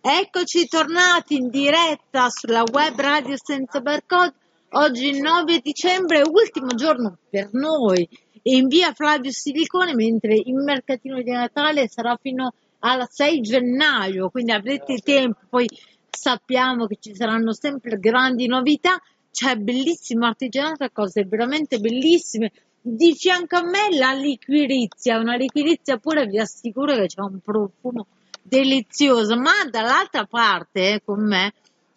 Eccoci tornati in diretta sulla web radio senza barcode. Oggi 9 dicembre, ultimo giorno per noi in via Flavio Silicone, mentre il mercatino di Natale sarà fino al 6 gennaio, quindi avrete tempo, poi sappiamo che ci saranno sempre grandi novità, c'è bellissimo artigianato, cose veramente bellissime. Di fianco a me la liquirizia, una liquirizia pure vi assicuro che c'è un profumo delizioso, ma dall'altra parte eh, con me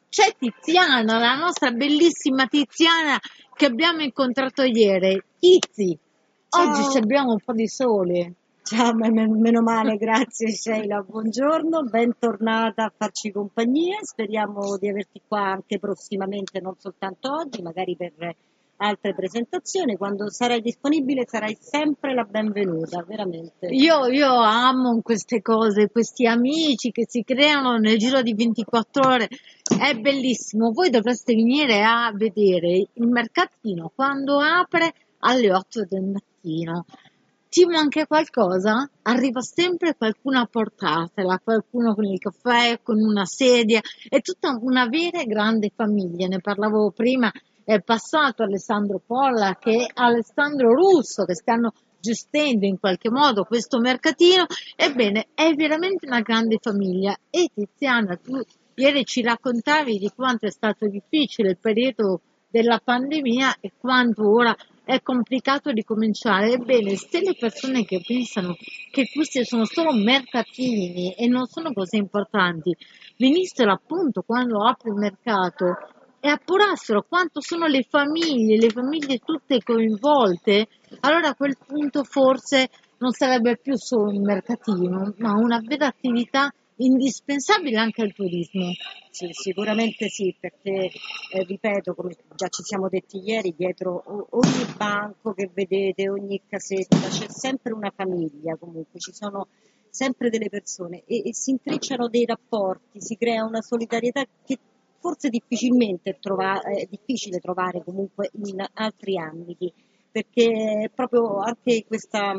c'è Tiziana, la nostra bellissima Tiziana che abbiamo incontrato ieri. Tizi, oggi abbiamo un po' di sole. Ciao, me- me- meno male, grazie Sheila, buongiorno, bentornata a farci compagnia, speriamo di averti qua anche prossimamente, non soltanto oggi, magari per altre presentazioni, quando sarai disponibile sarai sempre la benvenuta, veramente. Io, io amo queste cose, questi amici che si creano nel giro di 24 ore, è bellissimo. Voi dovreste venire a vedere il mercatino quando apre alle 8 del mattino. Ti manca qualcosa? Arriva sempre qualcuno a portartela, qualcuno con il caffè, con una sedia, è tutta una vera e grande famiglia. Ne parlavo prima, è passato Alessandro Polla che Alessandro Russo che stanno gestendo in qualche modo questo mercatino. Ebbene, è veramente una grande famiglia. E Tiziana, tu ieri ci raccontavi di quanto è stato difficile il periodo della pandemia e quanto ora è complicato ricominciare. Ebbene, se le persone che pensano che questi sono solo mercatini e non sono cose importanti, venissero appunto quando apre il mercato e appurassero quanto sono le famiglie, le famiglie tutte coinvolte, allora a quel punto forse non sarebbe più solo un mercatino, ma una vera attività indispensabile anche al turismo. Sì, sicuramente sì, perché eh, ripeto, come già ci siamo detti ieri, dietro ogni banco che vedete, ogni casetta, c'è sempre una famiglia comunque, ci sono sempre delle persone e, e si intrecciano dei rapporti, si crea una solidarietà che forse difficilmente trova- è difficile trovare comunque in altri ambiti, perché proprio anche questa,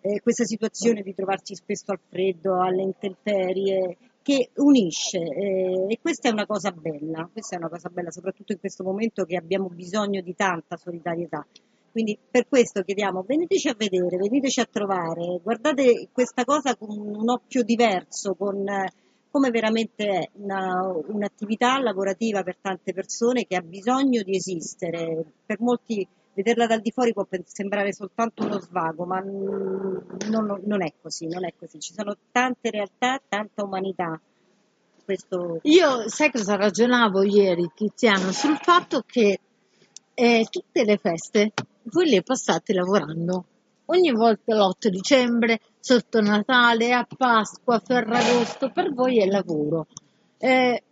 eh, questa situazione di trovarci spesso al freddo, alle intemperie, che unisce eh, e questa è una cosa bella, questa è una cosa bella soprattutto in questo momento che abbiamo bisogno di tanta solidarietà. Quindi per questo chiediamo veniteci a vedere, veniteci a trovare, guardate questa cosa con un occhio diverso, con eh, come veramente una- un'attività lavorativa per tante persone che ha bisogno di esistere. Per molti vederla dal di fuori può sembrare soltanto uno svago, ma non, non è così, non è così. Ci sono tante realtà, tanta umanità. Questo Io sai cosa ragionavo ieri, Tiziano, sul fatto che eh, tutte le feste voi le passate lavorando. Ogni volta l'8 dicembre, sotto Natale, a Pasqua, a Ferragosto, per voi è lavoro. Eh,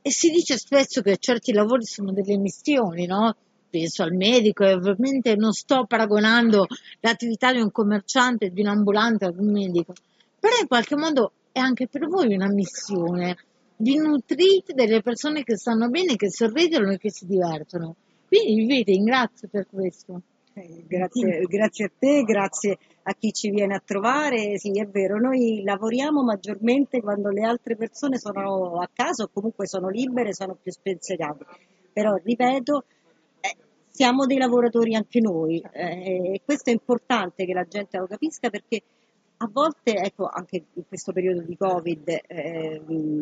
e si dice spesso che certi lavori sono delle missioni, no? Penso al medico e ovviamente non sto paragonando l'attività di un commerciante, di un ambulante ad un medico, però in qualche modo è anche per voi una missione. Vi nutrite delle persone che stanno bene, che sorridono e che si divertono. Quindi vi ringrazio per questo. Grazie, grazie a te, grazie a chi ci viene a trovare. Sì, è vero, noi lavoriamo maggiormente quando le altre persone sono a casa o comunque sono libere, sono più spensierate. Però, ripeto, eh, siamo dei lavoratori anche noi eh, e questo è importante che la gente lo capisca perché a volte, ecco, anche in questo periodo di Covid, eh,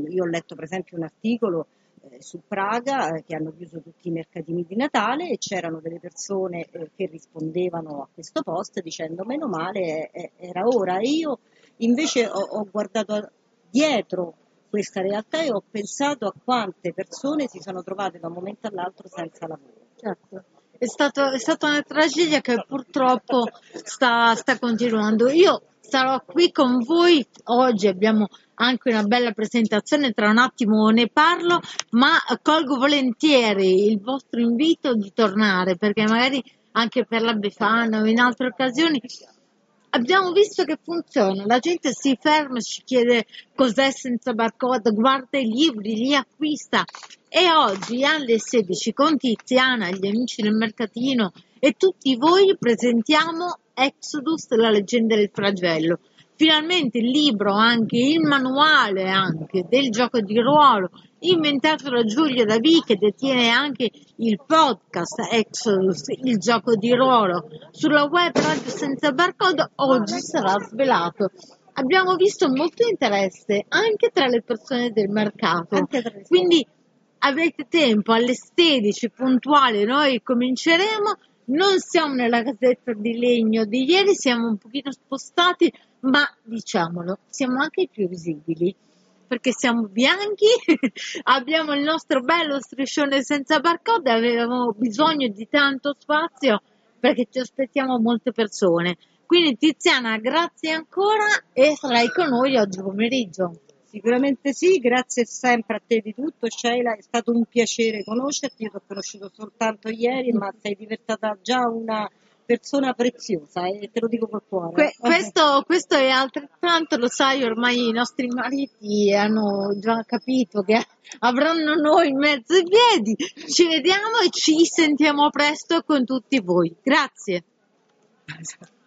io ho letto per esempio un articolo eh, su Praga eh, che hanno chiuso tutti i mercatini di Natale e c'erano delle persone eh, che rispondevano a questo post dicendo meno male era ora e io invece ho, ho guardato dietro questa realtà e ho pensato a quante persone si sono trovate da un momento all'altro senza lavoro. Certo. È, stato- è stata una tragedia che purtroppo sta, sta continuando. Io sarò qui con voi. Oggi, abbiamo anche una bella presentazione, tra un attimo ne parlo, ma colgo volentieri il vostro invito di tornare perché magari anche per la Befana o in altre occasioni abbiamo visto che funziona, la gente si ferma, ci chiede cos'è senza barcode, guarda i libri, li acquista. E oggi alle 16 con Tiziana, gli amici del mercatino e tutti voi presentiamo Exodus, la leggenda del flagello. finalmente il libro, anche il manuale anche del gioco di ruolo inventato da Giulio Davi che detiene anche il podcast Exodus, il gioco di ruolo sulla web radio senza barcode, oggi sarà svelato. Abbiamo visto molto interesse anche tra le persone del mercato, quindi avete tempo alle 16 puntuali, noi cominceremo. Non siamo nella casetta di legno di ieri, siamo un pochino spostati, ma diciamolo, siamo anche più visibili perché siamo bianchi, abbiamo il nostro bello striscione senza barcode, avevamo bisogno di tanto spazio perché ci aspettiamo molte persone. Quindi Tiziana, grazie ancora e sarai con noi oggi pomeriggio. Sicuramente sì, grazie sempre a te di tutto, Sheila, è stato un piacere conoscerti, io ti ho conosciuto soltanto ieri, ma sei diventata già una persona preziosa e te lo dico col cuore. Que- questo, questo, è altrettanto, lo sai, ormai i nostri mariti hanno già capito che avranno noi in mezzo ai piedi. Ci vediamo e ci sentiamo presto con tutti voi. Grazie.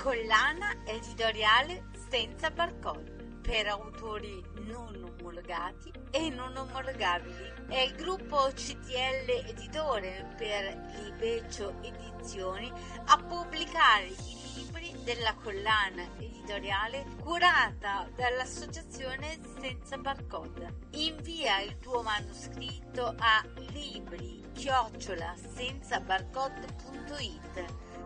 Collana editoriale senza barcode per autori non omologati e non omologabili. È il gruppo CTL Editore per Libeccio Edizioni a pubblicare i libri della collana editoriale curata dall'associazione Senza Barcode. Invia il tuo manoscritto a libri senza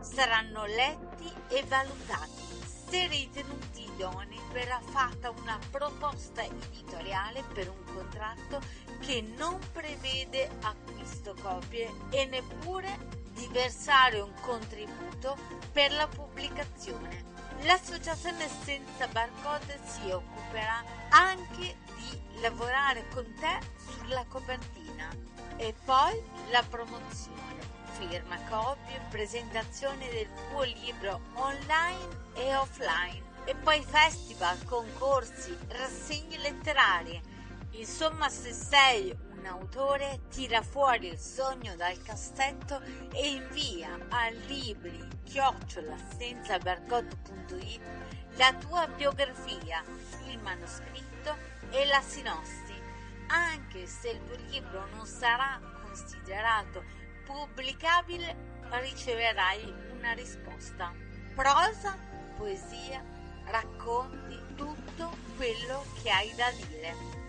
saranno letti e valutati. Se ritenuti idonei verrà fatta una proposta editoriale per un contratto che non prevede acquisto copie e neppure di versare un contributo per la pubblicazione. L'associazione senza barcode si occuperà anche di lavorare con te sulla copertina e poi la promozione firma, copie, presentazione del tuo libro online e offline e poi festival, concorsi, rassegne letterarie. Insomma, se sei un autore, tira fuori il sogno dal cassetto e invia a libri chiocciola la tua biografia, il manoscritto e la sinossi. Anche se il tuo libro non sarà considerato pubblicabile riceverai una risposta. Prosa, poesia, racconti tutto quello che hai da dire.